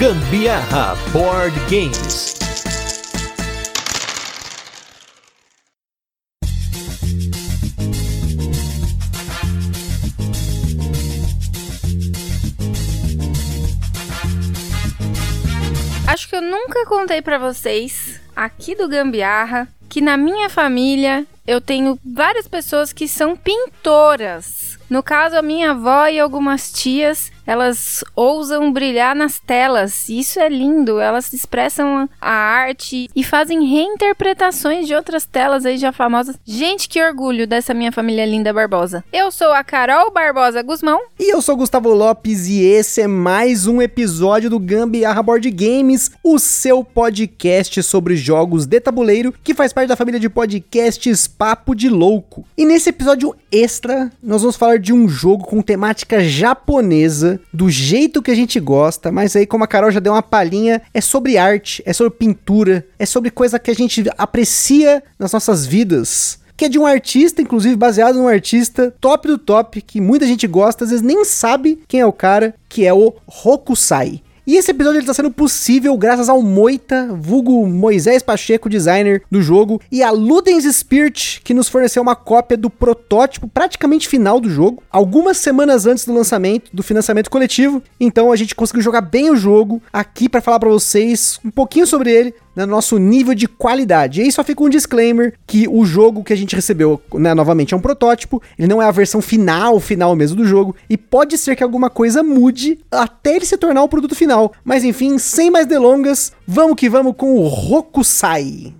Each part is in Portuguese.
Gambiarra Board Games. Acho que eu nunca contei pra vocês aqui do Gambiarra que na minha família eu tenho várias pessoas que são pintoras. No caso, a minha avó e algumas tias, elas ousam brilhar nas telas. Isso é lindo. Elas expressam a arte e fazem reinterpretações de outras telas aí já famosas. Gente, que orgulho dessa minha família linda Barbosa. Eu sou a Carol Barbosa Guzmão. E eu sou Gustavo Lopes e esse é mais um episódio do Gambiarra Board Games, o seu podcast sobre jogos de tabuleiro que faz parte da família de podcasts Papo de Louco. E nesse episódio extra, nós vamos falar de um jogo com temática japonesa, do jeito que a gente gosta, mas aí, como a Carol já deu uma palhinha, é sobre arte, é sobre pintura, é sobre coisa que a gente aprecia nas nossas vidas que é de um artista, inclusive baseado num artista top do top, que muita gente gosta, às vezes nem sabe quem é o cara, que é o Hokusai. E esse episódio está sendo possível graças ao Moita, vulgo Moisés Pacheco, designer do jogo, e a Ludens Spirit, que nos forneceu uma cópia do protótipo praticamente final do jogo, algumas semanas antes do lançamento, do financiamento coletivo. Então a gente conseguiu jogar bem o jogo aqui para falar para vocês um pouquinho sobre ele, no nosso nível de qualidade. E aí só fica um disclaimer que o jogo que a gente recebeu, né, novamente é um protótipo, ele não é a versão final, final mesmo do jogo, e pode ser que alguma coisa mude até ele se tornar o produto final. Mas enfim, sem mais delongas, vamos que vamos com o Rokusai.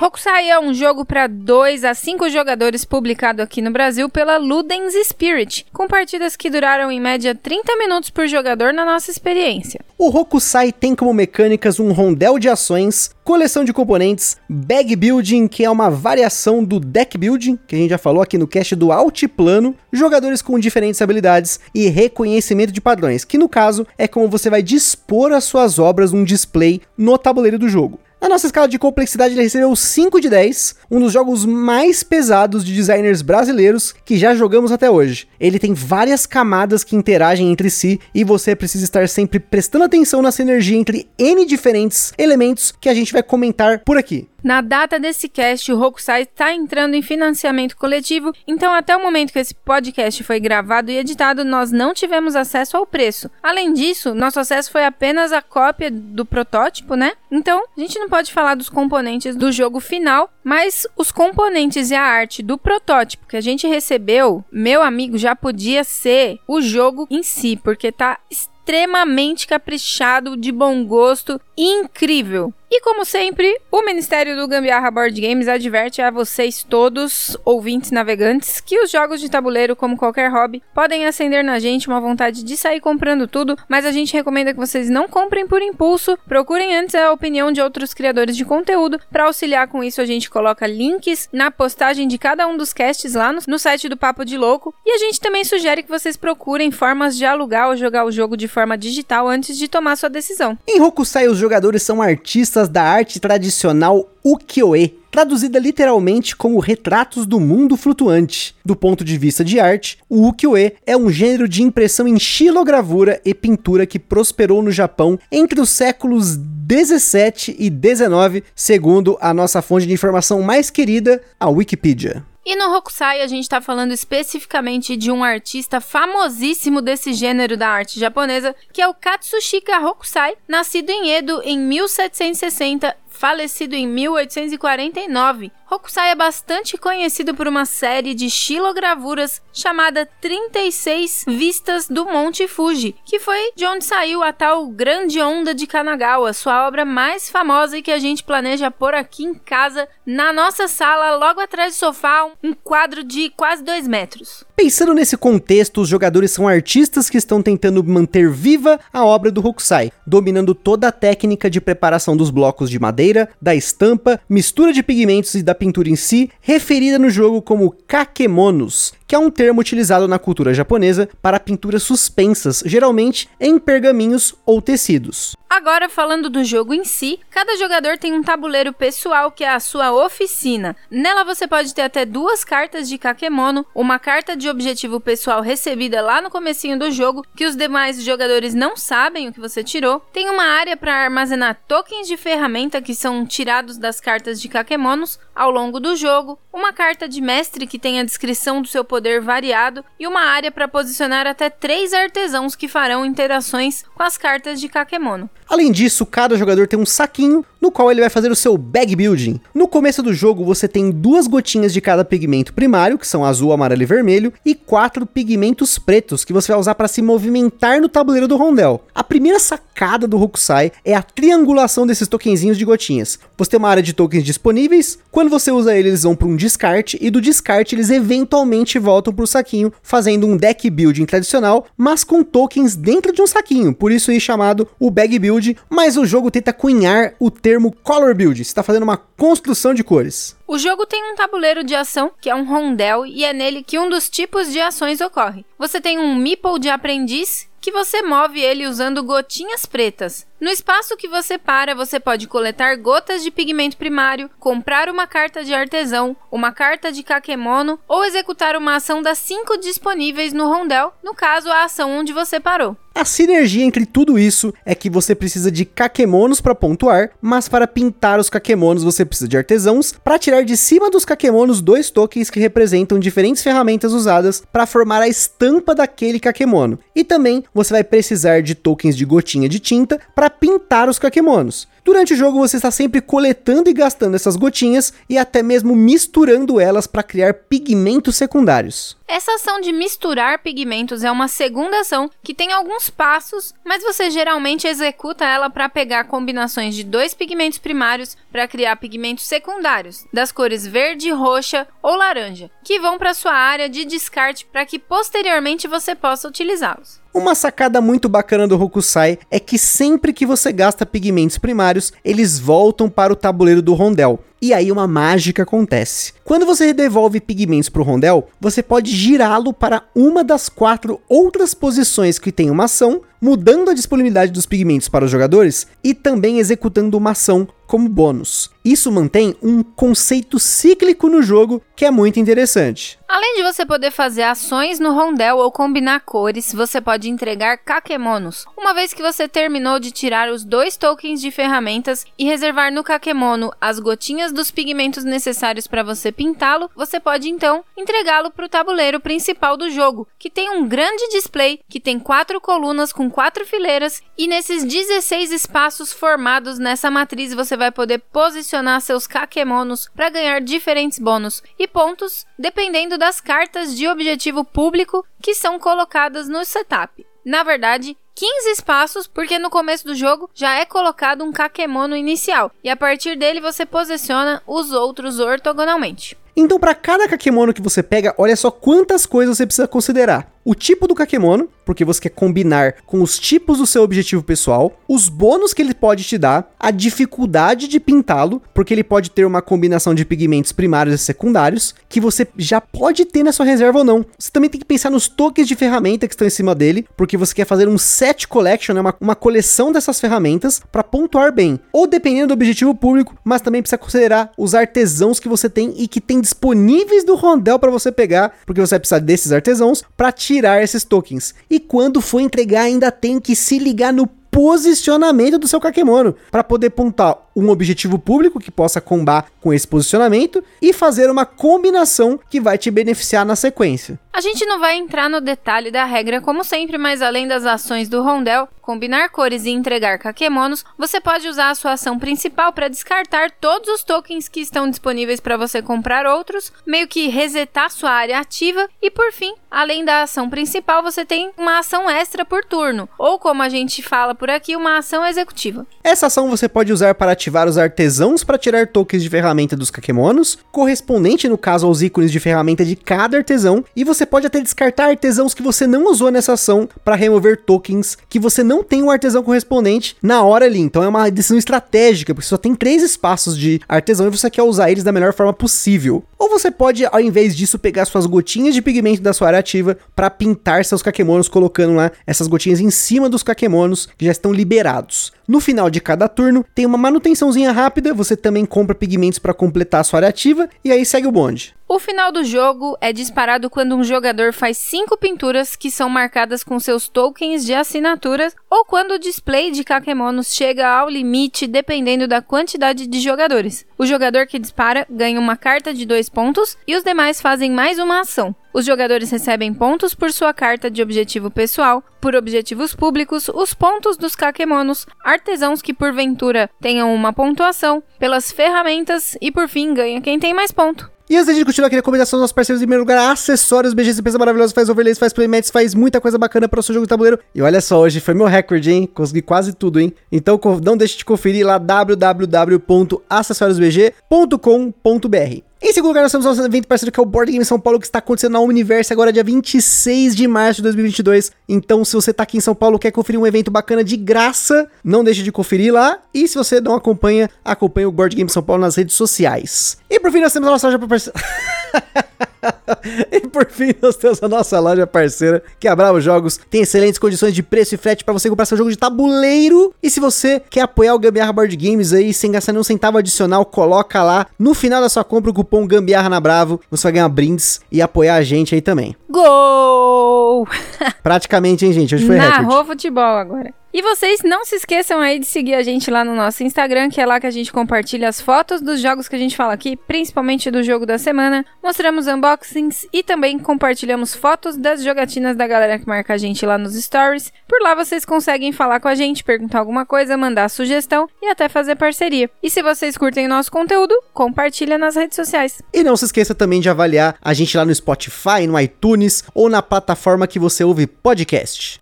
Hokusai é um jogo para 2 a 5 jogadores publicado aqui no Brasil pela Ludens Spirit, com partidas que duraram em média 30 minutos por jogador na nossa experiência. O Hokusai tem como mecânicas um rondel de ações, coleção de componentes, bag building, que é uma variação do deck building, que a gente já falou aqui no cast do Altiplano, jogadores com diferentes habilidades e reconhecimento de padrões, que no caso é como você vai dispor as suas obras num display no tabuleiro do jogo. A nossa escala de complexidade ele recebeu 5 de 10, um dos jogos mais pesados de designers brasileiros que já jogamos até hoje. Ele tem várias camadas que interagem entre si e você precisa estar sempre prestando atenção nessa energia entre N diferentes elementos que a gente vai comentar por aqui. Na data desse cast, o Hokusai está entrando em financiamento coletivo, então até o momento que esse podcast foi gravado e editado, nós não tivemos acesso ao preço. Além disso, nosso acesso foi apenas a cópia do protótipo, né? Então, a gente não pode falar dos componentes do jogo final, mas os componentes e a arte do protótipo que a gente recebeu, meu amigo, já podia ser o jogo em si, porque tá extremamente caprichado, de bom gosto, incrível. E como sempre, o Ministério do Gambiarra Board Games adverte a vocês todos, ouvintes navegantes, que os jogos de tabuleiro, como qualquer hobby, podem acender na gente uma vontade de sair comprando tudo, mas a gente recomenda que vocês não comprem por impulso, procurem antes a opinião de outros criadores de conteúdo. Para auxiliar com isso, a gente coloca links na postagem de cada um dos casts lá no, no site do Papo de Louco, e a gente também sugere que vocês procurem formas de alugar ou jogar o jogo de forma digital antes de tomar sua decisão. Em Hokusai, os jogadores são artistas da arte tradicional ukiyo-e, traduzida literalmente como retratos do mundo flutuante. Do ponto de vista de arte, o ukiyo-e é um gênero de impressão em xilogravura e pintura que prosperou no Japão entre os séculos 17 e 19, segundo a nossa fonte de informação mais querida, a Wikipedia. E no Hokusai a gente está falando especificamente de um artista famosíssimo desse gênero da arte japonesa, que é o Katsushika Hokusai, nascido em Edo em 1760 falecido em 1849, Hokusai é bastante conhecido por uma série de xilogravuras chamada 36 Vistas do Monte Fuji, que foi de onde saiu a tal Grande Onda de Kanagawa, sua obra mais famosa e que a gente planeja pôr aqui em casa, na nossa sala, logo atrás do sofá, um quadro de quase 2 metros. Pensando nesse contexto, os jogadores são artistas que estão tentando manter viva a obra do Hokusai, dominando toda a técnica de preparação dos blocos de madeira, da estampa, mistura de pigmentos e da pintura em si, referida no jogo como kakemonos, que é um termo utilizado na cultura japonesa para pinturas suspensas, geralmente em pergaminhos ou tecidos. Agora, falando do jogo em si, cada jogador tem um tabuleiro pessoal que é a sua oficina. Nela você pode ter até duas cartas de Kakemono, uma carta de objetivo pessoal recebida lá no comecinho do jogo, que os demais jogadores não sabem o que você tirou. Tem uma área para armazenar tokens de ferramenta que são tirados das cartas de Kakemonos ao longo do jogo, uma carta de mestre que tem a descrição do seu poder variado e uma área para posicionar até três artesãos que farão interações com as cartas de Kakemono. Além disso, cada jogador tem um saquinho no qual ele vai fazer o seu bag building. No começo do jogo, você tem duas gotinhas de cada pigmento primário, que são azul, amarelo e vermelho, e quatro pigmentos pretos, que você vai usar para se movimentar no tabuleiro do rondel. A primeira sacada do Hokusai é a triangulação desses tokenzinhos de gotinhas. Você tem uma área de tokens disponíveis, quando você usa eles vão para um descarte, e do descarte eles eventualmente voltam para o saquinho, fazendo um deck building tradicional, mas com tokens dentro de um saquinho, por isso é chamado o bag build, mas o jogo tenta cunhar o termo color build. Está fazendo uma construção de cores. O jogo tem um tabuleiro de ação, que é um rondel, e é nele que um dos tipos de ações ocorre. Você tem um meeple de aprendiz, que você move ele usando gotinhas pretas. No espaço que você para, você pode coletar gotas de pigmento primário, comprar uma carta de artesão, uma carta de kakemono ou executar uma ação das cinco disponíveis no rondel, no caso a ação onde você parou. A sinergia entre tudo isso é que você precisa de kakemonos para pontuar, mas para pintar os kakemonos você precisa de artesãos, para tirar de cima dos kakemonos dois tokens que representam diferentes ferramentas usadas para formar a estampa daquele kakemono. E também você vai precisar de tokens de gotinha de tinta para pintar os kakemonos. Durante o jogo você está sempre coletando e gastando essas gotinhas e até mesmo misturando elas para criar pigmentos secundários. Essa ação de misturar pigmentos é uma segunda ação que tem alguns passos, mas você geralmente executa ela para pegar combinações de dois pigmentos primários para criar pigmentos secundários, das cores verde, roxa ou laranja, que vão para sua área de descarte para que posteriormente você possa utilizá-los. Uma sacada muito bacana do Hokusai é que sempre que você gasta pigmentos primários, eles voltam para o tabuleiro do rondel. E aí uma mágica acontece. Quando você devolve pigmentos para o rondel, você pode girá-lo para uma das quatro outras posições que tem uma ação, mudando a disponibilidade dos pigmentos para os jogadores e também executando uma ação como bônus. Isso mantém um conceito cíclico no jogo que é muito interessante. Além de você poder fazer ações no rondel ou combinar cores, você pode entregar kakemonos. Uma vez que você terminou de tirar os dois tokens de ferramentas e reservar no kakemono as gotinhas dos pigmentos necessários para você pintá-lo, você pode então entregá-lo para o tabuleiro principal do jogo, que tem um grande display que tem quatro colunas com quatro fileiras e nesses 16 espaços formados nessa matriz você vai poder posicionar seus kakemonos para ganhar diferentes bônus e pontos dependendo das cartas de objetivo público que são colocadas no setup. Na verdade, 15 espaços, porque no começo do jogo já é colocado um Kakemono inicial, e a partir dele você posiciona os outros ortogonalmente. Então, para cada Kakemono que você pega, olha só quantas coisas você precisa considerar o tipo do Kakemono, porque você quer combinar com os tipos do seu objetivo pessoal, os bônus que ele pode te dar, a dificuldade de pintá-lo, porque ele pode ter uma combinação de pigmentos primários e secundários, que você já pode ter na sua reserva ou não. Você também tem que pensar nos tokens de ferramenta que estão em cima dele, porque você quer fazer um set collection, né, uma, uma coleção dessas ferramentas para pontuar bem. Ou dependendo do objetivo público, mas também precisa considerar os artesãos que você tem e que tem disponíveis do rondel para você pegar, porque você vai precisar desses artesãos para tirar tirar esses tokens. E quando for entregar, ainda tem que se ligar no posicionamento do seu Kakemono para poder pontar um objetivo público que possa combar com esse posicionamento e fazer uma combinação que vai te beneficiar na sequência. A gente não vai entrar no detalhe da regra como sempre, mas além das ações do rondel, combinar cores e entregar kakemonos, você pode usar a sua ação principal para descartar todos os tokens que estão disponíveis para você comprar outros, meio que resetar sua área ativa e por fim, além da ação principal, você tem uma ação extra por turno, ou como a gente fala por aqui, uma ação executiva. Essa ação você pode usar para ativar ativar os artesãos para tirar tokens de ferramenta dos Kakemonos, correspondente no caso aos ícones de ferramenta de cada artesão, e você pode até descartar artesãos que você não usou nessa ação para remover tokens que você não tem um artesão correspondente na hora ali. Então é uma decisão estratégica, porque só tem três espaços de artesão e você quer usar eles da melhor forma possível. Ou você pode, ao invés disso, pegar suas gotinhas de pigmento da sua área ativa para pintar seus Kakemonos, colocando lá essas gotinhas em cima dos Kakemonos que já estão liberados. No final de cada turno, tem uma manutençãozinha rápida, você também compra pigmentos para completar a sua área ativa e aí segue o bonde. O final do jogo é disparado quando um jogador faz cinco pinturas que são marcadas com seus tokens de assinaturas ou quando o display de Kakemonos chega ao limite dependendo da quantidade de jogadores. O jogador que dispara ganha uma carta de dois pontos e os demais fazem mais uma ação. Os jogadores recebem pontos por sua carta de objetivo pessoal, por objetivos públicos, os pontos dos Kakemonos, artesãos que porventura tenham uma pontuação, pelas ferramentas e por fim ganha quem tem mais ponto. E antes de continuar, queria comentar dos nossos parceiros em primeiro lugar, acessórios, BGC, pensa maravilhosa, faz overlays, faz playmats, faz muita coisa bacana para o seu jogo de tabuleiro. E olha só, hoje foi meu recorde, hein? Consegui quase tudo, hein? Então não deixe de conferir lá www.acessoriosbg.com.br. Em segundo lugar, nós temos nosso evento parceiro que é o Board Game São Paulo, que está acontecendo na Universo agora dia 26 de março de 2022. Então, se você está aqui em São Paulo quer conferir um evento bacana de graça, não deixe de conferir lá. E se você não acompanha, acompanhe o Board Game São Paulo nas redes sociais. E por fim, nós temos a nossa loja para parceiro. e por fim, nós temos a nossa loja parceira, que é a Bravo Jogos. Tem excelentes condições de preço e frete para você comprar seu jogo de tabuleiro. E se você quer apoiar o Gambiarra Board Games aí, sem gastar nenhum centavo adicional, coloca lá no final da sua compra o cupom Gambiarra na Bravo. Você vai ganhar brindes e apoiar a gente aí também. Gol! Praticamente, hein, gente? Hoje foi Narrou recorde. futebol agora. E vocês não se esqueçam aí de seguir a gente lá no nosso Instagram, que é lá que a gente compartilha as fotos dos jogos que a gente fala aqui, principalmente do jogo da semana. Mostramos unboxings e também compartilhamos fotos das jogatinas da galera que marca a gente lá nos stories. Por lá vocês conseguem falar com a gente, perguntar alguma coisa, mandar sugestão e até fazer parceria. E se vocês curtem o nosso conteúdo, compartilha nas redes sociais. E não se esqueça também de avaliar a gente lá no Spotify, no iTunes ou na plataforma que você ouve podcast.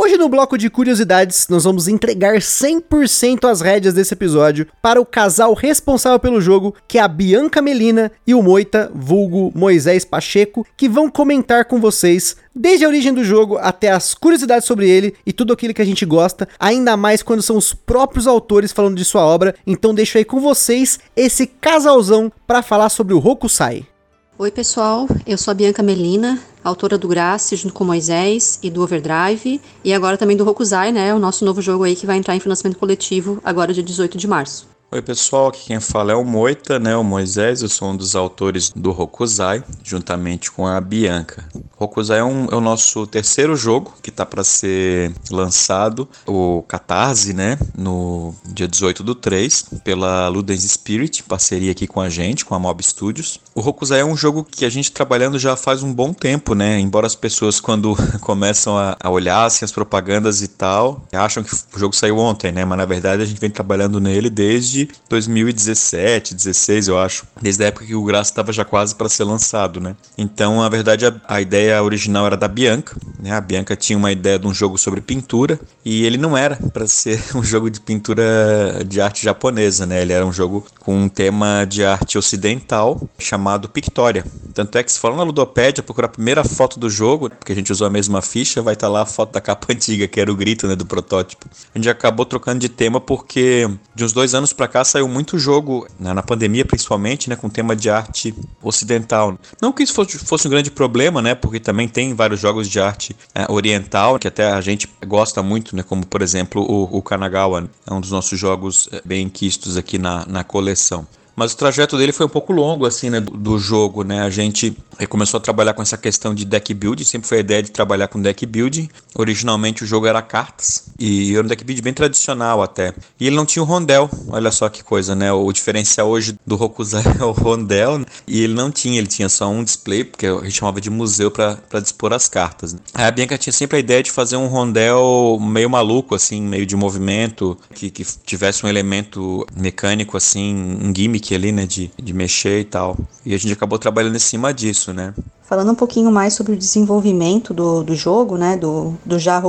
Hoje no bloco de curiosidades, nós vamos entregar 100% as rédeas desse episódio para o casal responsável pelo jogo, que é a Bianca Melina e o Moita, vulgo Moisés Pacheco, que vão comentar com vocês desde a origem do jogo até as curiosidades sobre ele e tudo aquilo que a gente gosta, ainda mais quando são os próprios autores falando de sua obra. Então deixo aí com vocês esse casalzão para falar sobre o Hokusai. Oi, pessoal. Eu sou a Bianca Melina, autora do Grace, junto com Moisés e do Overdrive, e agora também do Hokusai, né? O nosso novo jogo aí que vai entrar em financiamento coletivo agora dia 18 de março. Oi pessoal, aqui quem fala é o Moita, né? O Moisés, eu sou um dos autores do Hokusai, juntamente com a Bianca. Hokusai é, um, é o nosso terceiro jogo que tá para ser lançado, o Catarse, né? No dia 18 do 3, pela Ludens Spirit, parceria aqui com a gente, com a Mob Studios. O Hokusai é um jogo que a gente trabalhando já faz um bom tempo, né? Embora as pessoas quando começam a, a olhar assim, as propagandas e tal, acham que o jogo saiu ontem, né? Mas na verdade a gente vem trabalhando nele desde 2017, 16, eu acho. Desde a época que o Graça estava já quase para ser lançado, né? Então, na verdade, a, a, ideia original era da Bianca, né? A Bianca tinha uma ideia de um jogo sobre pintura e ele não era para ser um jogo de pintura de arte japonesa, né? Ele era um jogo com um tema de arte ocidental chamado Pictória. Tanto é que se for na Ludopédia, procurar a primeira foto do jogo, porque a gente usou a mesma ficha, vai estar tá lá a foto da capa antiga, que era o grito, né, do protótipo. A gente acabou trocando de tema porque de uns dois anos para cá saiu muito jogo, né, na pandemia principalmente, né, com tema de arte ocidental. Não que isso fosse, fosse um grande problema, né, porque também tem vários jogos de arte é, oriental que até a gente gosta muito, né, como por exemplo o, o Kanagawa, né, é um dos nossos jogos é, bem quistos aqui na, na coleção. Mas o trajeto dele foi um pouco longo, assim, né, do, do jogo, né? A gente começou a trabalhar com essa questão de deck building, sempre foi a ideia de trabalhar com deck building. Originalmente o jogo era cartas, e era um deck building bem tradicional até. E ele não tinha o rondel, olha só que coisa, né? O diferencial hoje do Hokusai é o rondel, né? e ele não tinha, ele tinha só um display, porque a gente chamava de museu para dispor as cartas. Né? Aí a Bianca tinha sempre a ideia de fazer um rondel meio maluco, assim, meio de movimento, que, que tivesse um elemento mecânico, assim, um gimmick ali, né, de, de mexer e tal. E a gente acabou trabalhando em cima disso, né. Falando um pouquinho mais sobre o desenvolvimento do, do jogo, né, do, do Já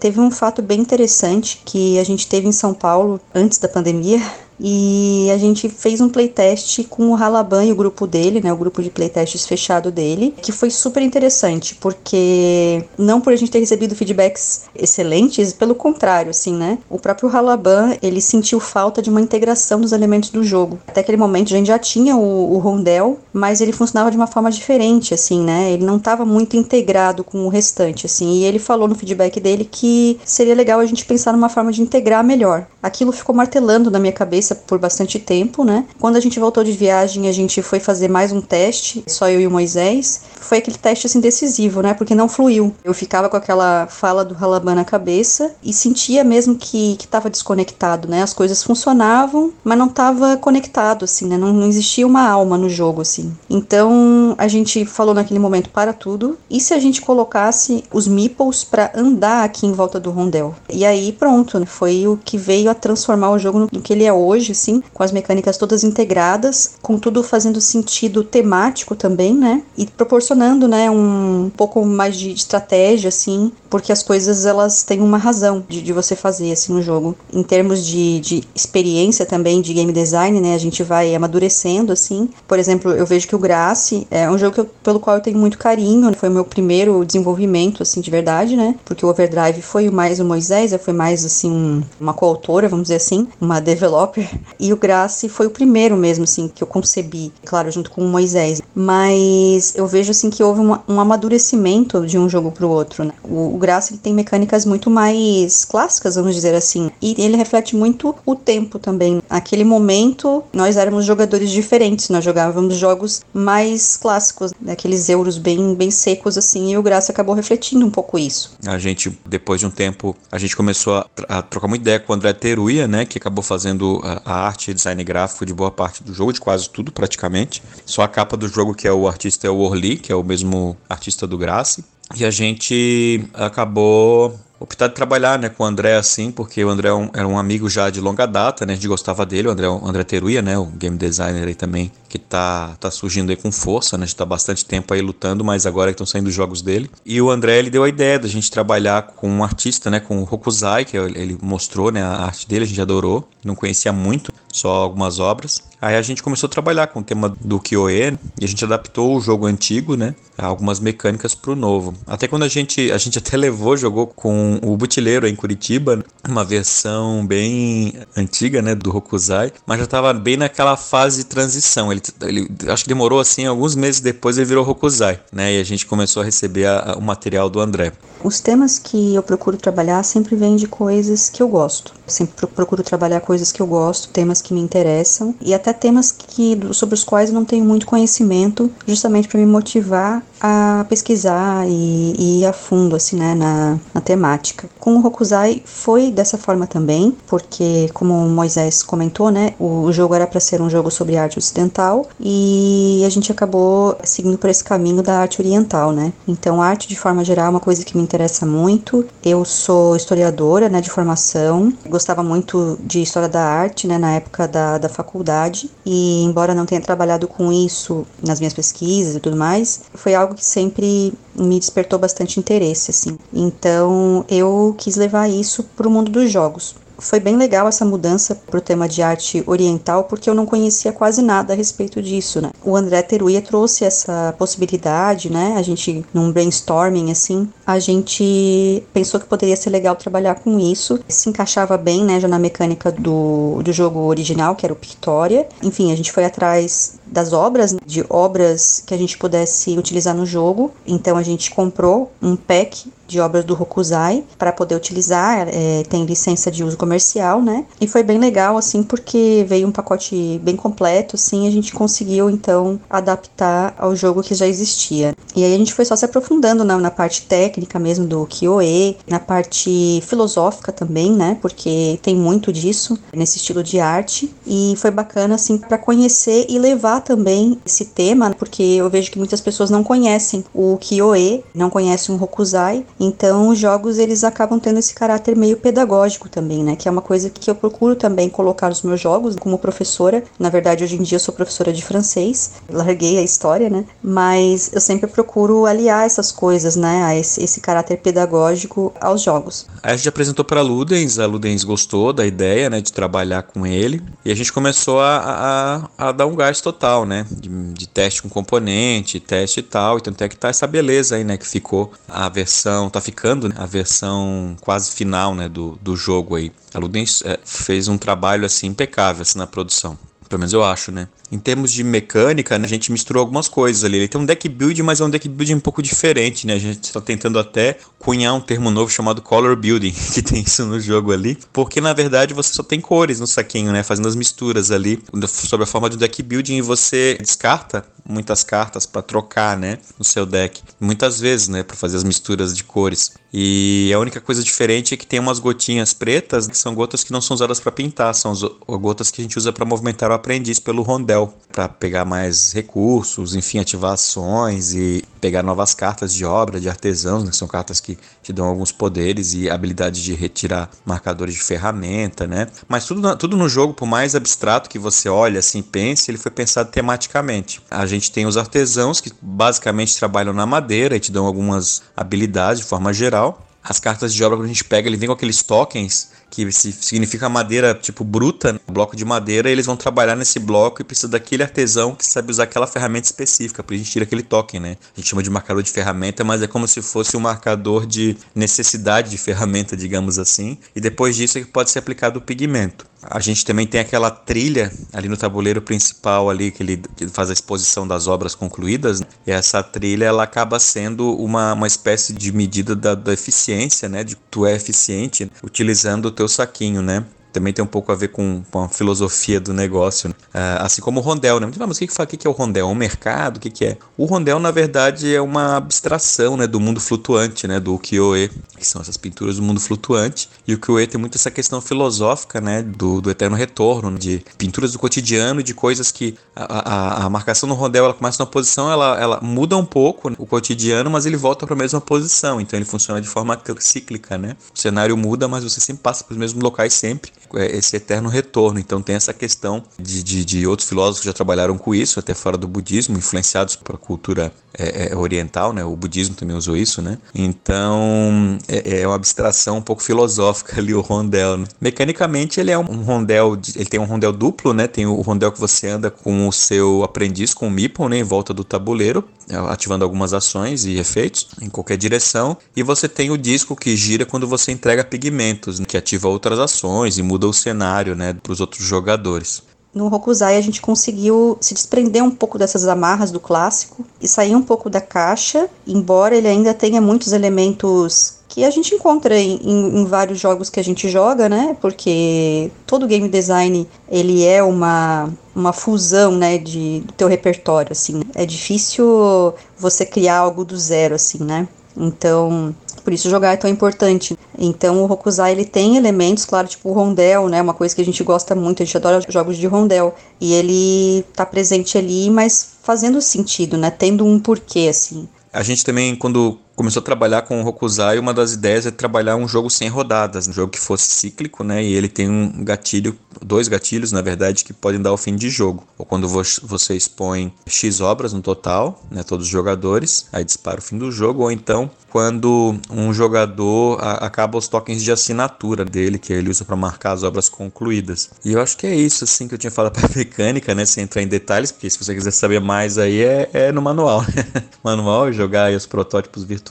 teve um fato bem interessante que a gente teve em São Paulo antes da pandemia, e a gente fez um playtest com o Halaban e o grupo dele, né, o grupo de playtests fechado dele, que foi super interessante, porque não por a gente ter recebido feedbacks excelentes, pelo contrário, assim, né, o próprio Halaban, ele sentiu falta de uma integração dos elementos do jogo. Até aquele momento a gente já tinha o, o rondel, mas ele funcionava de uma forma diferente, assim, né, ele não estava muito integrado com o restante, assim, e ele falou no feedback dele que seria legal a gente pensar numa forma de integrar melhor. Aquilo ficou martelando na minha cabeça por bastante tempo, né? Quando a gente voltou de viagem, a gente foi fazer mais um teste, só eu e o Moisés. Foi aquele teste assim decisivo, né? Porque não fluiu. Eu ficava com aquela fala do Halaban na cabeça e sentia mesmo que estava desconectado, né? As coisas funcionavam, mas não estava conectado, assim, né? Não, não existia uma alma no jogo, assim. Então a gente falou naquele momento para tudo. E se a gente colocasse os meeples para andar aqui em volta do rondel? E aí pronto, né? foi o que veio a transformar o jogo no que ele é hoje hoje, assim, com as mecânicas todas integradas, com tudo fazendo sentido temático também, né? E proporcionando, né, um pouco mais de estratégia, assim, porque as coisas elas têm uma razão de, de você fazer, assim, no jogo. Em termos de, de experiência também de game design, né, a gente vai amadurecendo, assim. Por exemplo, eu vejo que o Grace é um jogo eu, pelo qual eu tenho muito carinho, foi o meu primeiro desenvolvimento, assim, de verdade, né? Porque o Overdrive foi mais o Moisés, fui mais, assim, um, uma coautora, vamos dizer assim, uma developer e o Grace foi o primeiro mesmo, assim, que eu concebi, claro, junto com o Moisés. Mas eu vejo, assim, que houve uma, um amadurecimento de um jogo pro outro, né? O, o Grace, ele tem mecânicas muito mais clássicas, vamos dizer assim. E ele reflete muito o tempo também. Naquele momento, nós éramos jogadores diferentes. Nós jogávamos jogos mais clássicos, aqueles euros bem, bem secos, assim. E o Grace acabou refletindo um pouco isso. A gente, depois de um tempo, a gente começou a, a trocar muita ideia com o André Teruia, né? Que acabou fazendo a arte e design gráfico de boa parte do jogo, de quase tudo praticamente. Só a capa do jogo que é o artista é o Orly, que é o mesmo artista do Grace. E a gente acabou optado trabalhar né, com o André assim, porque o André é um, era um amigo já de longa data, né? A gente gostava dele, o André, o André Teruia, né? O game designer aí também, que tá, tá surgindo aí com força, né? A gente tá bastante tempo aí lutando, mas agora estão saindo os jogos dele. E o André, ele deu a ideia da gente trabalhar com um artista, né? Com o Rokuzai, que ele mostrou, né? A arte dele, a gente adorou. Não conhecia muito, só algumas obras. Aí a gente começou a trabalhar com o tema do Kyoe e a gente adaptou o jogo antigo, né? Algumas mecânicas pro novo. Até quando a gente, a gente até levou, jogou com o Butileiro em Curitiba, uma versão bem antiga, né? Do Rokuzai, mas já tava bem naquela fase de transição. Ele, ele acho que demorou assim, alguns meses depois ele virou Rokuzai, né? E a gente começou a receber a, a, o material do André. Os temas que eu procuro trabalhar sempre vêm de coisas que eu gosto. Sempre procuro trabalhar coisas que eu gosto, temas que me interessam e até temas que, sobre os quais eu não tenho muito conhecimento, justamente para me motivar a pesquisar e, e, ir a fundo assim, né, na, na temática. Com o Rokuzai foi dessa forma também, porque como Moisés comentou, né, o, o jogo era para ser um jogo sobre arte ocidental e a gente acabou seguindo por esse caminho da arte oriental, né? Então, arte de forma geral é uma coisa que me interessa muito. Eu sou historiadora, né, de formação, gostava muito de história da arte, né, na época da, da faculdade e embora não tenha trabalhado com isso nas minhas pesquisas e tudo mais, foi algo que sempre me despertou bastante interesse, assim. Então eu quis levar isso para o mundo dos jogos foi bem legal essa mudança para o tema de arte oriental, porque eu não conhecia quase nada a respeito disso, né? O André Teruia trouxe essa possibilidade, né? A gente, num brainstorming assim, a gente pensou que poderia ser legal trabalhar com isso. Se encaixava bem, né, já na mecânica do, do jogo original, que era o Pictoria. Enfim, a gente foi atrás das obras, de obras que a gente pudesse utilizar no jogo. Então a gente comprou um pack de obras do Rokuzai para poder utilizar, é, tem licença de uso comercial, né? E foi bem legal, assim, porque veio um pacote bem completo, assim, a gente conseguiu, então, adaptar ao jogo que já existia. E aí a gente foi só se aprofundando na, na parte técnica mesmo do Kyoe, na parte filosófica também, né? Porque tem muito disso nesse estilo de arte. E foi bacana, assim, para conhecer e levar também esse tema, porque eu vejo que muitas pessoas não conhecem o Kyoe, não conhecem o Rokuzai, Então, os jogos eles acabam tendo esse caráter meio pedagógico também, né? Que é uma coisa que eu procuro também colocar nos meus jogos como professora. Na verdade, hoje em dia eu sou professora de francês, larguei a história, né? Mas eu sempre procuro aliar essas coisas, né? A esse, esse caráter pedagógico aos jogos. A gente apresentou para Ludens, a Ludens gostou da ideia, né? De trabalhar com ele. E a gente começou a, a, a dar um gás total, né? De, de teste com componente, teste e tal. Então tem que tá essa beleza aí, né? Que ficou a versão, tá ficando né, a versão quase final, né? Do, do jogo aí. A Ludens é, fez um trabalho assim impecável assim, na produção. Pelo menos eu acho, né? Em termos de mecânica, né, a gente misturou algumas coisas ali. Ele tem um deck build, mas é um deck build um pouco diferente, né? A gente está tentando até cunhar um termo novo chamado color building, que tem isso no jogo ali, porque na verdade você só tem cores no saquinho, né? Fazendo as misturas ali sob a forma de deck building e você descarta muitas cartas para trocar, né, no seu deck. Muitas vezes, né, para fazer as misturas de cores. E a única coisa diferente é que tem umas gotinhas pretas, que são gotas que não são usadas para pintar, são as gotas que a gente usa para movimentar o aprendiz pelo rondel para pegar mais recursos, enfim, ativar ações e pegar novas cartas de obra, de artesãos, né? São cartas que te dão alguns poderes e habilidade de retirar marcadores de ferramenta, né? Mas tudo, tudo no jogo, por mais abstrato que você olhe, assim, pense, ele foi pensado tematicamente. A gente tem os artesãos que basicamente trabalham na madeira e te dão algumas habilidades de forma geral. As cartas de obra que a gente pega, ele vem com aqueles tokens que significa madeira tipo bruta, né? bloco de madeira, eles vão trabalhar nesse bloco e precisa daquele artesão que sabe usar aquela ferramenta específica, para a gente tirar aquele token, né? A gente chama de marcador de ferramenta, mas é como se fosse um marcador de necessidade de ferramenta, digamos assim, e depois disso é que pode ser aplicado o pigmento. A gente também tem aquela trilha ali no tabuleiro principal ali que ele, faz a exposição das obras concluídas. Né? E essa trilha ela acaba sendo uma, uma espécie de medida da, da eficiência, né? De tu é eficiente utilizando o teu saquinho, né? Também tem um pouco a ver com, com a filosofia do negócio. Né? Uh, assim como o rondel, né? Mas o que, que, que é o rondel? É um mercado? O que, que é? O rondel, na verdade, é uma abstração né, do mundo flutuante, né? Do ukiyo-e, que são essas pinturas do mundo flutuante. E o ukiyo-e tem muito essa questão filosófica, né? Do, do eterno retorno, de pinturas do cotidiano, de coisas que a, a, a marcação no rondel, ela começa numa posição, ela, ela muda um pouco né, o cotidiano, mas ele volta para a mesma posição. Então ele funciona de forma cíclica, né? O cenário muda, mas você sempre passa pelos mesmos locais sempre. É, esse eterno retorno. Então tem essa questão de, de, de, outros filósofos já trabalharam com isso, até fora do budismo, influenciados pela cultura é, é, oriental, né? O budismo também usou isso, né? Então é, é uma abstração um pouco filosófica ali o rondel. Né? Mecanicamente ele é um rondel, ele tem um rondel duplo, né? Tem o rondel que você anda com o seu aprendiz, com o meeple, né? Em volta do tabuleiro, é, ativando algumas ações e efeitos em qualquer direção. E você tem o disco que gira quando você entrega pigmentos, né? que ativa outras ações e muda o cenário, né, para os outros jogadores. No Rokuzai a gente conseguiu se desprender um pouco dessas amarras do clássico e sair um pouco da caixa, embora ele ainda tenha muitos elementos que a gente encontra em, em, em, vários jogos que a gente joga, né? Porque todo game design ele é uma, uma fusão, né, de, do teu repertório, assim. É difícil você criar algo do zero, assim, né? Então, por isso jogar é tão importante. Então o Hokusai ele tem elementos, claro, tipo o rondel, né? Uma coisa que a gente gosta muito, a gente adora jogos de rondel. E ele tá presente ali, mas fazendo sentido, né? Tendo um porquê, assim. A gente também, quando começou a trabalhar com o Hokusai, uma das ideias é trabalhar um jogo sem rodadas, um jogo que fosse cíclico, né? E ele tem um gatilho, dois gatilhos, na verdade, que podem dar ao fim de jogo. Ou quando você expõe X obras no total, né? Todos os jogadores, aí dispara o fim do jogo, ou então quando um jogador acaba os tokens de assinatura dele, que ele usa para marcar as obras concluídas. E eu acho que é isso, assim, que eu tinha falado para mecânica, né? Sem entrar em detalhes, porque se você quiser saber mais aí é, é no manual, né? manual, jogar aí os protótipos virtuais.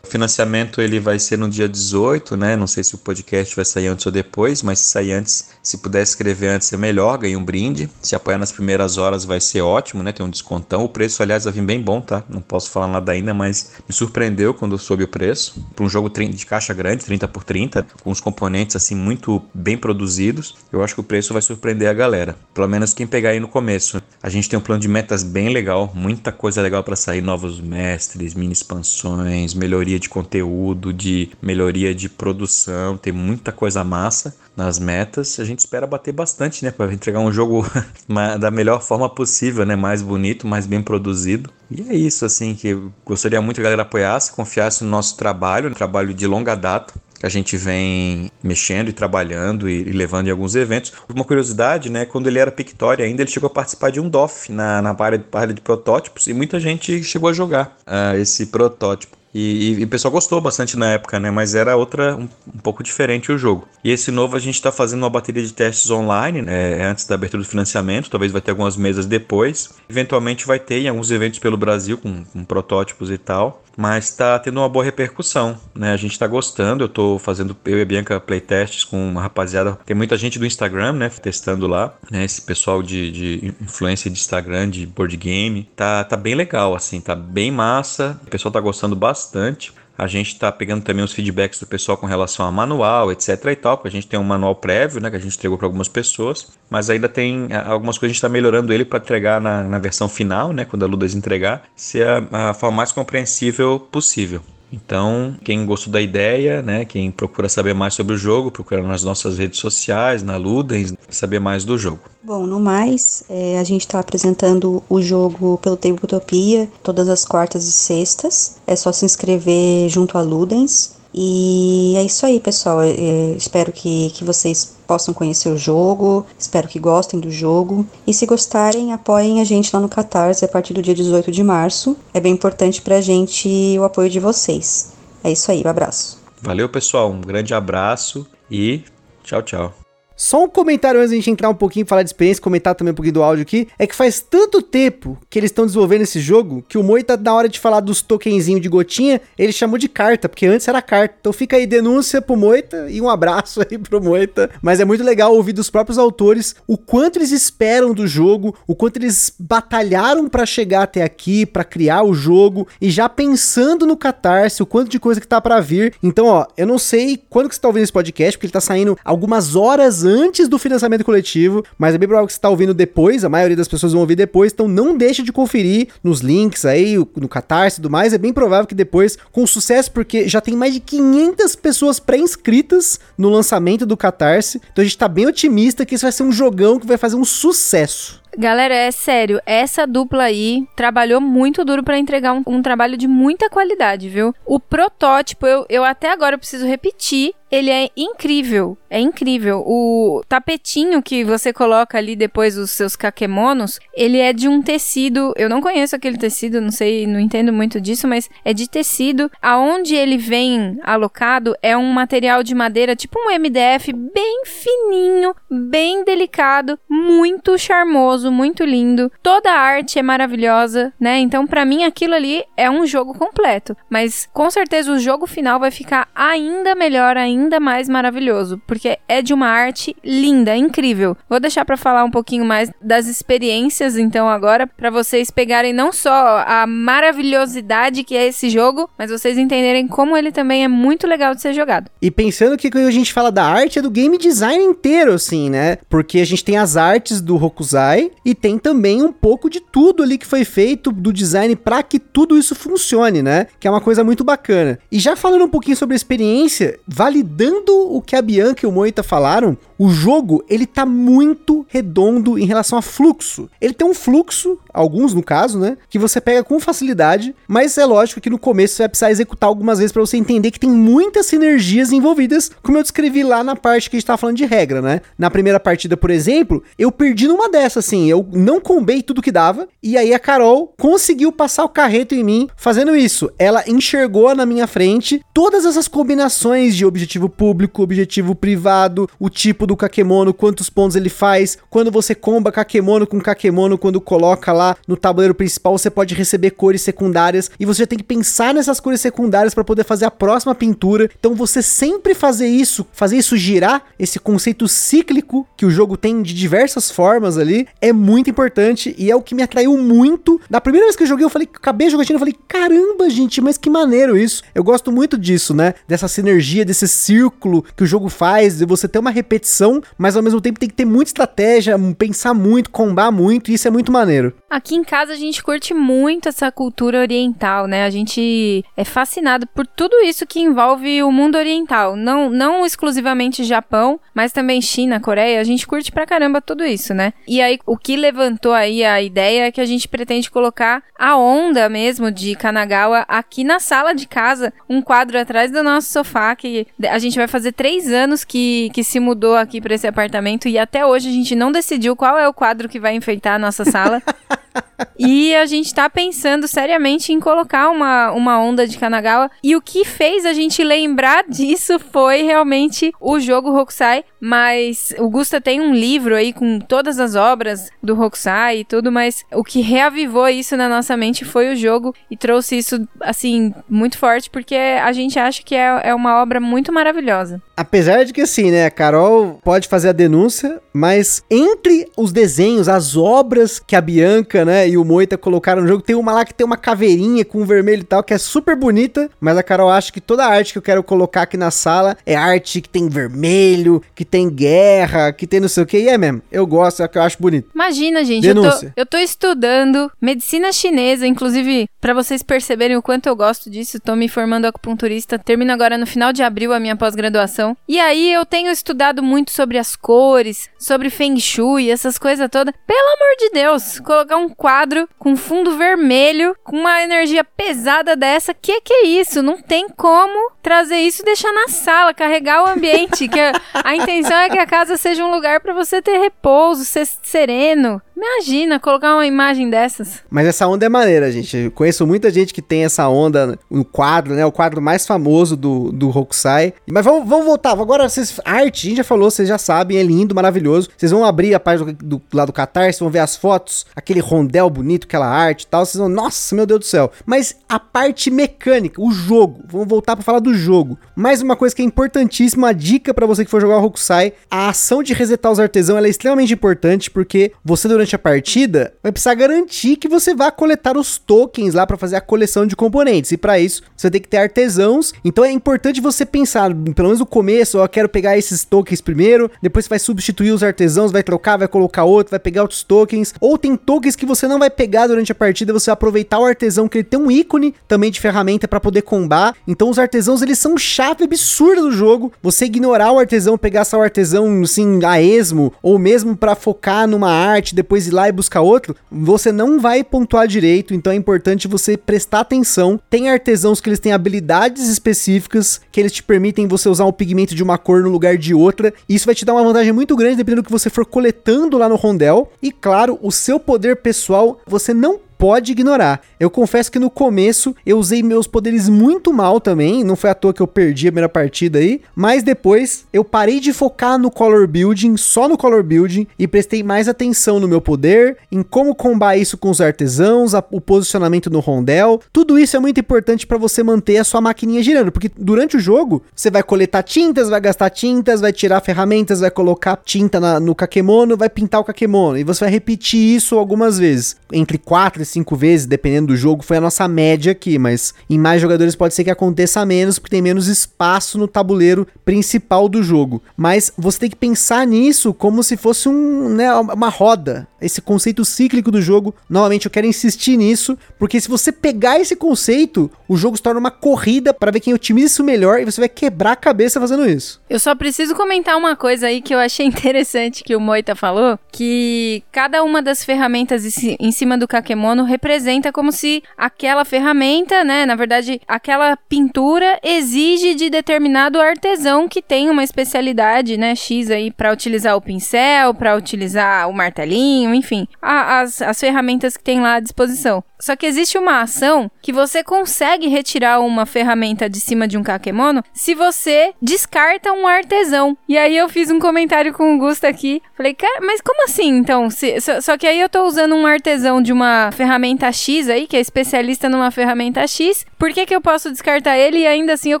O financiamento ele vai ser no dia 18, né? Não sei se o podcast vai sair antes ou depois, mas se sair antes, se puder escrever antes é melhor, ganha um brinde. Se apoiar nas primeiras horas vai ser ótimo, né? Tem um descontão. O preço, aliás, vai vir bem bom, tá? Não posso falar nada ainda, mas me surpreendeu quando soube o preço. Para um jogo de caixa grande, 30 por 30, com os componentes assim muito bem produzidos, eu acho que o preço vai surpreender a galera. Pelo menos quem pegar aí no começo. A gente tem um plano de metas bem legal, muita coisa legal para sair, novos mestres, mini expansões melhoria de conteúdo, de melhoria de produção, tem muita coisa massa nas metas. A gente espera bater bastante, né, para entregar um jogo da melhor forma possível, né, mais bonito, mais bem produzido. E é isso, assim, que gostaria muito que a galera apoiasse, confiasse no nosso trabalho, um trabalho de longa data que a gente vem mexendo e trabalhando e, levando em alguns eventos. Uma curiosidade, né? Quando ele era Pictoria ainda, ele chegou a participar de um DOF na, na área, área de protótipos e muita gente chegou a jogar uh, esse protótipo. E, e, e, o pessoal gostou bastante na época, né? Mas era outra, um, um pouco diferente o jogo. E esse novo a gente está fazendo uma bateria de testes online, né? antes da abertura do financiamento, talvez vai ter algumas mesas depois. Eventualmente vai ter em alguns eventos pelo Brasil, com, com protótipos e tal mas está tendo uma boa repercussão, né? A gente está gostando, eu estou fazendo eu e a Bianca playtests com uma rapaziada, tem muita gente do Instagram, né, testando lá, né? Esse pessoal de, de influência de Instagram, de board game, tá, tá bem legal, assim, tá bem massa, o pessoal tá gostando bastante. A gente está pegando também os feedbacks do pessoal com relação a manual, etc e tal, porque a gente tem um manual prévio, né, que a gente entregou para algumas pessoas, mas ainda tem algumas coisas a gente está melhorando ele para entregar na, na, versão final, né, quando a Ludas entregar, ser a, a forma mais compreensível possível. Então, quem gostou da ideia, né, quem procura saber mais sobre o jogo, procura nas nossas redes sociais, na Ludens, saber mais do jogo. Bom, no mais, é, a gente está apresentando o jogo pelo Tempo Utopia todas as quartas e sextas. É só se inscrever junto a Ludens. E é isso aí, pessoal. É, espero que, que vocês possam conhecer o jogo, espero que gostem do jogo. E se gostarem, apoiem a gente lá no Catarse a partir do dia 18 de março. É bem importante pra gente o apoio de vocês. É isso aí, um abraço. Valeu, pessoal. Um grande abraço e tchau, tchau. Só um comentário antes de a gente entrar um pouquinho falar de experiência, comentar também um pouquinho do áudio aqui, é que faz tanto tempo que eles estão desenvolvendo esse jogo que o Moita, na hora de falar dos tokenzinhos de gotinha, ele chamou de carta, porque antes era carta. Então fica aí denúncia pro Moita e um abraço aí pro Moita. Mas é muito legal ouvir dos próprios autores o quanto eles esperam do jogo, o quanto eles batalharam para chegar até aqui, para criar o jogo e já pensando no Catarse, o quanto de coisa que tá para vir. Então, ó, eu não sei quando que você tá ouvindo esse podcast, porque ele tá saindo algumas horas antes do financiamento coletivo, mas é bem provável que você está ouvindo depois, a maioria das pessoas vão ouvir depois, então não deixe de conferir nos links aí, no Catarse e tudo mais, é bem provável que depois, com sucesso, porque já tem mais de 500 pessoas pré-inscritas no lançamento do Catarse, então a gente está bem otimista que isso vai ser um jogão que vai fazer um sucesso. Galera, é sério, essa dupla aí trabalhou muito duro para entregar um, um, trabalho de muita qualidade, viu? O protótipo, eu, eu até agora preciso repetir, ele é incrível. É incrível. O tapetinho que você coloca ali depois os seus kakemonos, ele é de um tecido. Eu não conheço aquele tecido, não sei, não entendo muito disso, mas é de tecido. Aonde ele vem alocado é um material de madeira, tipo um MDF, bem fininho, bem delicado, muito charmoso, muito lindo. Toda a arte é maravilhosa, né? Então, para mim, aquilo ali é um jogo completo. Mas com certeza o jogo final vai ficar ainda melhor, ainda ainda mais maravilhoso, porque é de uma arte linda, incrível. Vou deixar para falar um pouquinho mais das experiências então agora para vocês pegarem não só a maravilhosidade que é esse jogo, mas vocês entenderem como ele também é muito legal de ser jogado. E pensando que quando a gente fala da arte é do game design inteiro assim, né? Porque a gente tem as artes do Hokusai e tem também um pouco de tudo ali que foi feito do design para que tudo isso funcione, né? Que é uma coisa muito bacana. E já falando um pouquinho sobre a experiência, vale dando o que a Bianca e o Moita falaram, o jogo ele tá muito redondo em relação a fluxo. Ele tem um fluxo, alguns no caso, né, que você pega com facilidade, mas é lógico que no começo você vai precisar executar algumas vezes para você entender que tem muitas sinergias envolvidas, como eu descrevi lá na parte que a gente tava falando de regra, né? Na primeira partida, por exemplo, eu perdi numa dessas assim, eu não combei tudo que dava e aí a Carol conseguiu passar o carreto em mim fazendo isso. Ela enxergou na minha frente todas essas combinações de objetivo público, objetivo privado, o tipo do Kakemono, quantos pontos ele faz. Quando você comba Kakemono com Kakemono, quando coloca lá no tabuleiro principal, você pode receber cores secundárias e você já tem que pensar nessas cores secundárias para poder fazer a próxima pintura. Então você sempre fazer isso, fazer isso girar, esse conceito cíclico que o jogo tem de diversas formas ali, é muito importante e é o que me atraiu muito. Da primeira vez que eu joguei, eu falei, acabei jogatina, eu falei, caramba, gente, mas que maneiro isso. Eu gosto muito disso, né? Dessa sinergia, desse círculo que o jogo faz, de você ter uma repetição diversão, mas ao mesmo tempo tem que ter muita estratégia, pensar muito, combar muito, e isso é muito maneiro. Aqui em casa a gente curte muito essa cultura oriental, né? A gente é fascinado por tudo isso que envolve o mundo oriental. Não, não exclusivamente Japão, mas também China, Coreia. A gente curte pra caramba tudo isso, né? E aí, o que levantou aí a ideia é que a gente pretende colocar a onda mesmo de Kanagawa aqui na sala de casa, um quadro atrás do nosso sofá, que a gente vai fazer três anos que, que se mudou aqui para esse apartamento e até hoje a gente não decidiu qual é o quadro que vai enfeitar a nossa sala. e a gente tá pensando seriamente em colocar uma, uma onda de Kanagawa. E o que fez a gente lembrar disso foi realmente o jogo Hokusai. Mas o Gusta tem um livro aí com todas as obras do Hokusai e tudo, mas o que reavivou isso na nossa mente foi o jogo e trouxe isso, assim, muito forte, porque a gente acha que é, é uma obra muito maravilhosa. Apesar de que, assim, né, a Carol pode fazer a denúncia, mas entre os desenhos, as obras que a Bianca, né, e o Moita colocaram no jogo. Tem uma lá que tem uma caveirinha com vermelho e tal, que é super bonita, mas a Carol acha que toda a arte que eu quero colocar aqui na sala é arte que tem vermelho, que tem guerra, que tem não sei o que. E é mesmo, eu gosto, é o que eu acho bonito. Imagina, gente, eu tô, eu tô, estudando medicina chinesa, inclusive, para vocês perceberem o quanto eu gosto disso, tô me formando acupunturista, termino agora no final de abril a minha pós-graduação. E aí eu tenho estudado muito sobre as cores, sobre feng shui, essas coisas todas. Pelo amor de Deus, colocar um quadro com fundo vermelho, com uma energia pesada dessa. Que que é isso? Não tem como trazer isso e deixar na sala, carregar o ambiente. que a, a intenção é que a casa seja um lugar para você ter repouso, ser sereno. Imagina colocar uma imagem dessas. Mas essa onda é maneira, gente. Eu conheço muita gente que tem essa onda no quadro, né? O quadro mais famoso do, do Hokusai. Mas vamos, vamos voltar. Agora, vocês, arte, a gente já falou, vocês já sabem, é lindo, maravilhoso. Vocês vão abrir a página do, do lado do Catarse, vão ver as fotos, aquele rondel bonito, aquela arte e tal. Vocês vão, nossa, meu Deus do céu. Mas a parte mecânica, o jogo. Vamos voltar para falar do jogo. Mais uma coisa que é importantíssima, uma dica para você que for jogar o Hokusai. A ação de resetar os artesãos é extremamente importante, porque você durante durante a partida, vai precisar garantir que você vai coletar os tokens lá para fazer a coleção de componentes. E para isso, você tem que ter artesãos. Então é importante você pensar, pelo menos no começo, eu quero pegar esses tokens primeiro, depois você vai substituir os artesãos, vai trocar, vai colocar outro, vai pegar outros tokens. Ou tem tokens que você não vai pegar durante a partida, você vai aproveitar o artesão que ele tem um ícone também de ferramenta para poder combar. Então os artesãos eles são chave absurda do jogo. Você ignorar o artesão, pegar só o artesão assim a esmo ou mesmo para focar numa arte, depois depois ir lá e buscar outro, você não vai pontuar direito, então é importante você prestar atenção. Tem artesãos que eles têm habilidades específicas que eles te permitem você usar o pigmento de uma cor no lugar de outra. Isso vai te dar uma vantagem muito grande dependendo do que você for coletando lá no rondel. E claro, o seu poder pessoal, você não pode ignorar. Eu confesso que no começo eu usei meus poderes muito mal também, não foi à toa que eu perdi a primeira partida aí, mas depois eu parei de focar no color building, só no color building e prestei mais atenção no meu poder, em como combar isso com os artesãos, a, o posicionamento no rondel. Tudo isso é muito importante para você manter a sua maquininha girando, porque durante o jogo você vai coletar tintas, vai gastar tintas, vai tirar ferramentas, vai colocar tinta na, no kakemono, vai pintar o kakemono e você vai repetir isso algumas vezes, entre 4 e cinco vezes, dependendo do jogo, foi a nossa média aqui, mas em mais jogadores pode ser que aconteça menos, porque tem menos espaço no tabuleiro principal do jogo. Mas você tem que pensar nisso como se fosse um, né, uma roda. Esse conceito cíclico do jogo, novamente eu quero insistir nisso, porque se você pegar esse conceito, o jogo se torna uma corrida para ver quem otimiza isso melhor e você vai quebrar a cabeça fazendo isso. Eu só preciso comentar uma coisa aí que eu achei interessante que o Moita falou, que cada uma das ferramentas em cima do Kakemono representa como se aquela ferramenta, né, na verdade, aquela pintura exige de determinado artesão que tem uma especialidade, né, X aí para utilizar o pincel, para utilizar o martelinho, enfim, a, as, as ferramentas que tem lá à disposição. Só que existe uma ação que você consegue retirar uma ferramenta de cima de um kakemono se você descarta um artesão. E aí eu fiz um comentário com o Gusto aqui. Falei, cara, mas como assim então? Se, só, só, que aí eu tô usando um artesão de uma ferramenta ferramenta X aí, que é especialista numa ferramenta X, por que, que eu posso descartar ele e ainda assim eu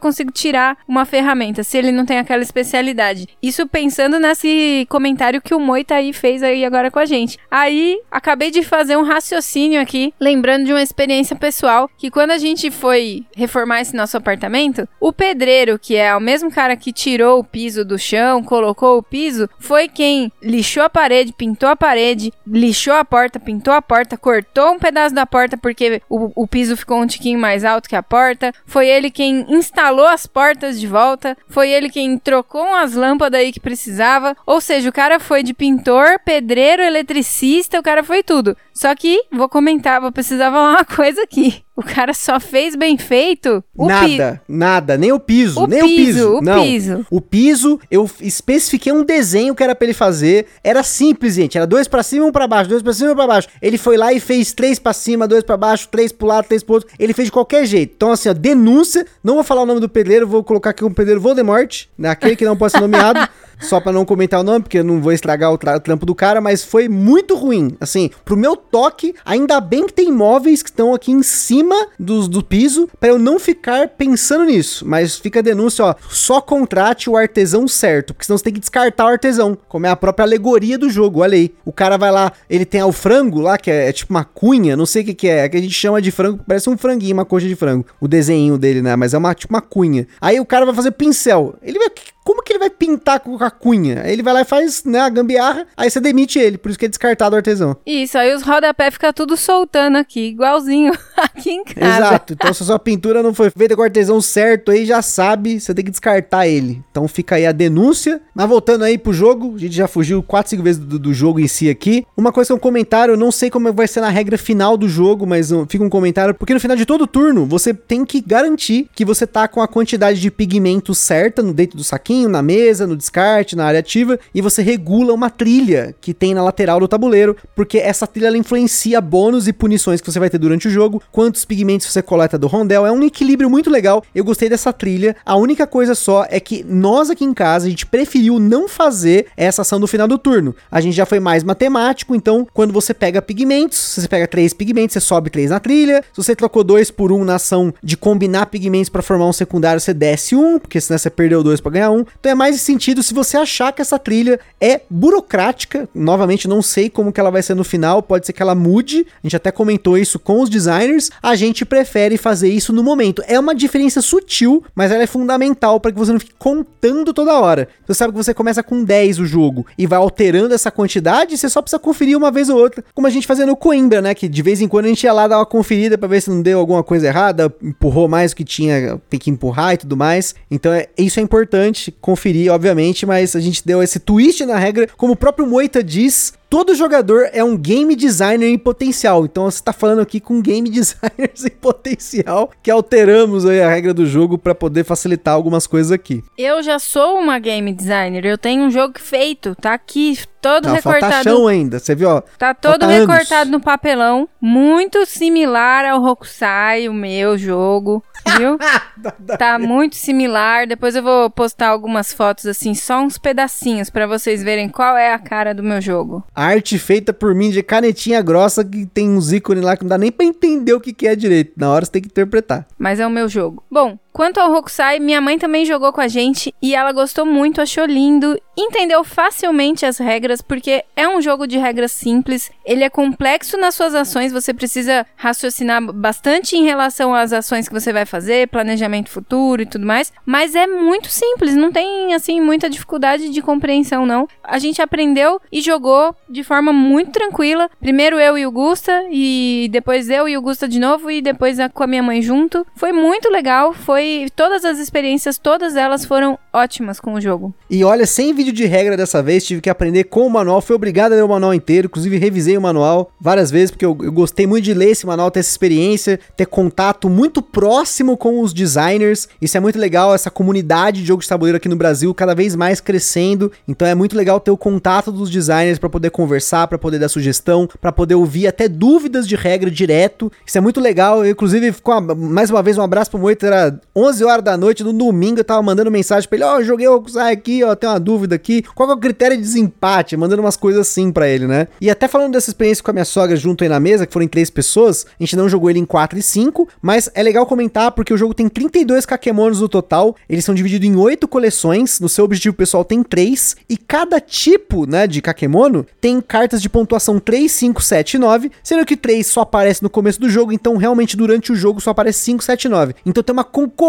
consigo tirar uma ferramenta, se ele não tem aquela especialidade? Isso pensando nesse comentário que o Moita aí fez aí agora com a gente. Aí, acabei de fazer um raciocínio aqui, lembrando de uma experiência pessoal, que quando a gente foi reformar esse nosso apartamento, o pedreiro, que é o mesmo cara que tirou o piso do chão, colocou o piso, foi quem lixou a parede, pintou a parede, lixou a porta, pintou a porta, cortou um pedaço da porta porque o, o piso ficou um tiquinho mais alto que a porta. Foi ele quem instalou as portas de volta. Foi ele quem trocou as lâmpadas aí que precisava. Ou seja, o cara foi de pintor, pedreiro, eletricista, o cara foi tudo. Só que, vou comentar, vou precisar falar uma coisa aqui. O cara só fez bem feito o nada, nada, nem o piso, o nem piso, o piso. O não. piso. O piso, eu especifiquei um desenho que era pra ele fazer. Era simples, gente. Era dois pra cima, um pra baixo, dois pra cima, um pra baixo. Ele foi lá e fez três pra cima, dois pra baixo, três pro lado, três pro outro. Ele fez de qualquer jeito. Então, assim, ó, denúncia. Não vou falar o nome do pedreiro, vou colocar aqui um pedreiro Voldemort, né? aquele que não pode ser nomeado. só pra não comentar o nome, porque eu não vou estragar o, o trampo do cara, mas foi muito ruim. Assim, pro meu toque, ainda bem que tem móveis que estão aqui em cima dos, do piso, pra eu não ficar pensando nisso. Mas fica a denúncia, ó, só contrate o artesão certo, porque senão você tem que descartar o artesão, como é a própria alegoria do jogo, olha aí. O cara vai lá, ele tem o frango lá, que é, é tipo uma cunha, não sei o que que é, é que a gente chama de frango, parece um franguinho, uma coxa de frango, o desenho dele, né, mas é uma, tipo uma cunha. Aí o cara vai fazer pincel, ele vai... Como que ele vai pintar com a cunha? Aí ele vai lá e faz, né, a gambiarra, aí você demite ele, por isso que é descartado o artesão. Isso, aí os rodapé fica tudo soltando aqui, igualzinho aqui em casa. Exato. Então, se a sua pintura não foi feita com o artesão certo, aí já sabe, você tem que descartar ele. Então fica aí a denúncia. Mas voltando aí pro jogo, a gente já fugiu 4, 5 vezes do, do jogo em si aqui. Uma coisa que é um comentário, eu não sei como vai ser na regra final do jogo, mas fica um comentário, porque no final de todo turno, você tem que garantir que você tá com a quantidade de pigmento certa no dentro do saquinho, na mesa, no descarte, na área ativa, e você regula uma trilha que tem na lateral do tabuleiro, porque essa trilha ela influencia bônus e punições que você vai ter durante o jogo, quantos pigmentos você coleta do rondel, é um equilíbrio muito legal. Eu gostei dessa trilha. A única coisa só é que nós aqui em casa a gente preferiu não fazer essa ação no final do turno. A gente já foi mais matemático, então quando você pega pigmentos, você pega três pigmentos, você sobe três na trilha. Se você trocou dois por um na ação de combinar pigmentos para formar um secundário, você desce um, porque senão você perdeu dois para ganhar um. Então é mais sentido se você achar que essa trilha é burocrática, novamente não sei como que ela vai ser no final, pode ser que ela mude. A gente até comentou isso com os designers. A gente prefere fazer isso no momento. É uma diferença sutil, mas ela é fundamental para que você não fique contando toda hora. Você sabe que você começa com 10 o jogo e vai alterando essa quantidade, você só precisa conferir uma vez ou outra, como a gente fazia no Coimbra, né, que de vez em quando a gente ia lá dar uma conferida para ver se não deu alguma coisa errada, empurrou mais do que tinha, tem que empurrar e tudo mais. Então é, isso é importante conferir, obviamente, mas a gente deu esse twist na regra, como o próprio Moita diz, Todo jogador é um game designer em potencial. Então você está falando aqui com game designers em potencial que alteramos aí a regra do jogo para poder facilitar algumas coisas aqui. Eu já sou uma game designer, eu tenho um jogo feito, tá aqui todo falta recortado. chão ainda, você viu, ó. Tá todo recortado anos. no papelão, muito similar ao Hokusai, o meu jogo, viu? tá muito similar. Depois eu vou postar algumas fotos assim, só uns pedacinhos pra vocês verem qual é a cara do meu jogo. Arte feita por mim de canetinha grossa que tem uns ícones lá que não dá nem pra entender o que, que é direito. Na hora você tem que interpretar. Mas é o meu jogo. Bom, quanto ao Hokusai, minha mãe também jogou com a gente e ela gostou muito, achou lindo, entendeu facilmente as regras, porque é um jogo de regras simples, ele é complexo nas suas ações, você precisa raciocinar bastante em relação às ações que você vai fazer, planejamento futuro e tudo mais, mas é muito simples, não tem assim muita dificuldade de compreensão não. A gente aprendeu e jogou de forma muito tranquila. Primeiro eu e o Gusta e depois eu e o Gusta de novo e depois com a minha mãe junto. Foi muito legal, foi todas as experiências, todas elas foram ótimas com o jogo. E olha, sem vídeo de regra dessa vez, tive que aprender com o manual. Fui obrigado a ler o manual inteiro, inclusive revisei o manual várias vezes, porque eu, eu gostei muito de ler esse manual, ter essa experiência, ter contato muito próximo com os designers. Isso é muito legal, essa comunidade de jogos de tabuleiro aqui no Brasil cada vez mais crescendo. Então é muito legal ter o contato dos designers para poder conversar, para poder dar sugestão, para poder ouvir até dúvidas de regra direto. Isso é muito legal. Eu, inclusive, ficou mais uma vez um abraço pro Moito, era 11 horas da noite, no domingo, eu tava mandando mensagem pra ele, ó, oh, joguei o Hokusai aqui, ó, tem uma dúvida aqui, qual é o critério de desempate? Mandando umas coisas assim pra ele, né? E até falando dessa experiência com a minha sogra junto aí na mesa, que foram em três pessoas, a gente não jogou ele em 4 e 5, mas é legal comentar porque o jogo tem 32 Kakemonos no total, eles são divididos em 8 coleções, no seu objetivo pessoal tem 3, e cada tipo, né, de Kakemono tem cartas de pontuação 3, 5, 7 e 9, sendo que 3 só aparece no começo do jogo, então realmente durante o jogo só aparece 5, 7 e 9. Então tem uma concorrência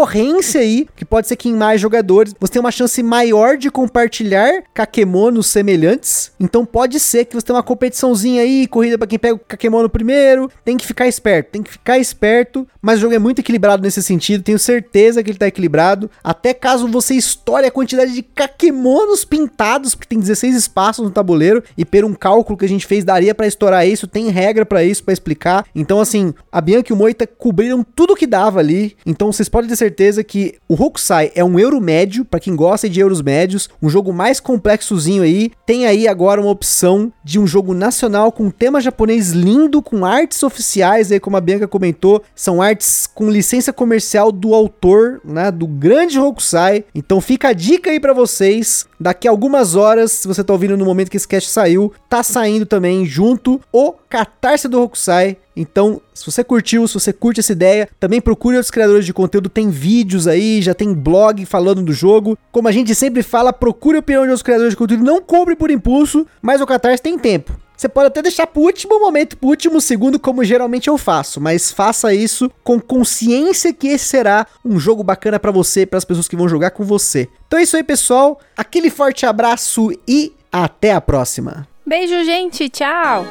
aí, que pode ser que em mais jogadores você tem uma chance maior de compartilhar Kakemonos semelhantes, então pode ser que você tenha uma competiçãozinha aí, corrida para quem pega o Kakemono primeiro, tem que ficar esperto, tem que ficar esperto, mas o jogo é muito equilibrado nesse sentido, tenho certeza que ele tá equilibrado, até caso você estoure a quantidade de Kakemonos pintados, porque tem 16 espaços no tabuleiro, e per um cálculo que a gente fez daria para estourar isso, tem regra para isso, para explicar. Então assim, a Bianca e o Moita cobriram tudo que dava ali, então vocês podem ter certeza que o Hokusai é um euro médio, para quem gosta de euros médios, um jogo mais complexozinho aí, tem aí agora uma opção de um jogo nacional com tema japonês lindo, com artes oficiais aí, como a Bianca comentou, são artes com licença comercial do autor, né, do grande Hokusai. Então fica a dica aí para vocês, daqui a algumas horas, se você tá ouvindo no momento que esse cast saiu, tá saindo também junto o Catarse do Hokusai. Então, se você curtiu, se você curte essa ideia, também procure outros criadores de conteúdo, tem vídeos aí, já tem blog falando do jogo. Como a gente sempre fala, procure a opinião de outros criadores de conteúdo, não compre por impulso, mas o Catarse tem tempo. Você pode até deixar pro último momento, pro último segundo, como geralmente eu faço, mas faça isso com consciência que esse será um jogo bacana para você para as pessoas que vão jogar com você. Então é isso aí, pessoal. Aquele forte abraço e até a próxima. Beijo, gente. Tchau.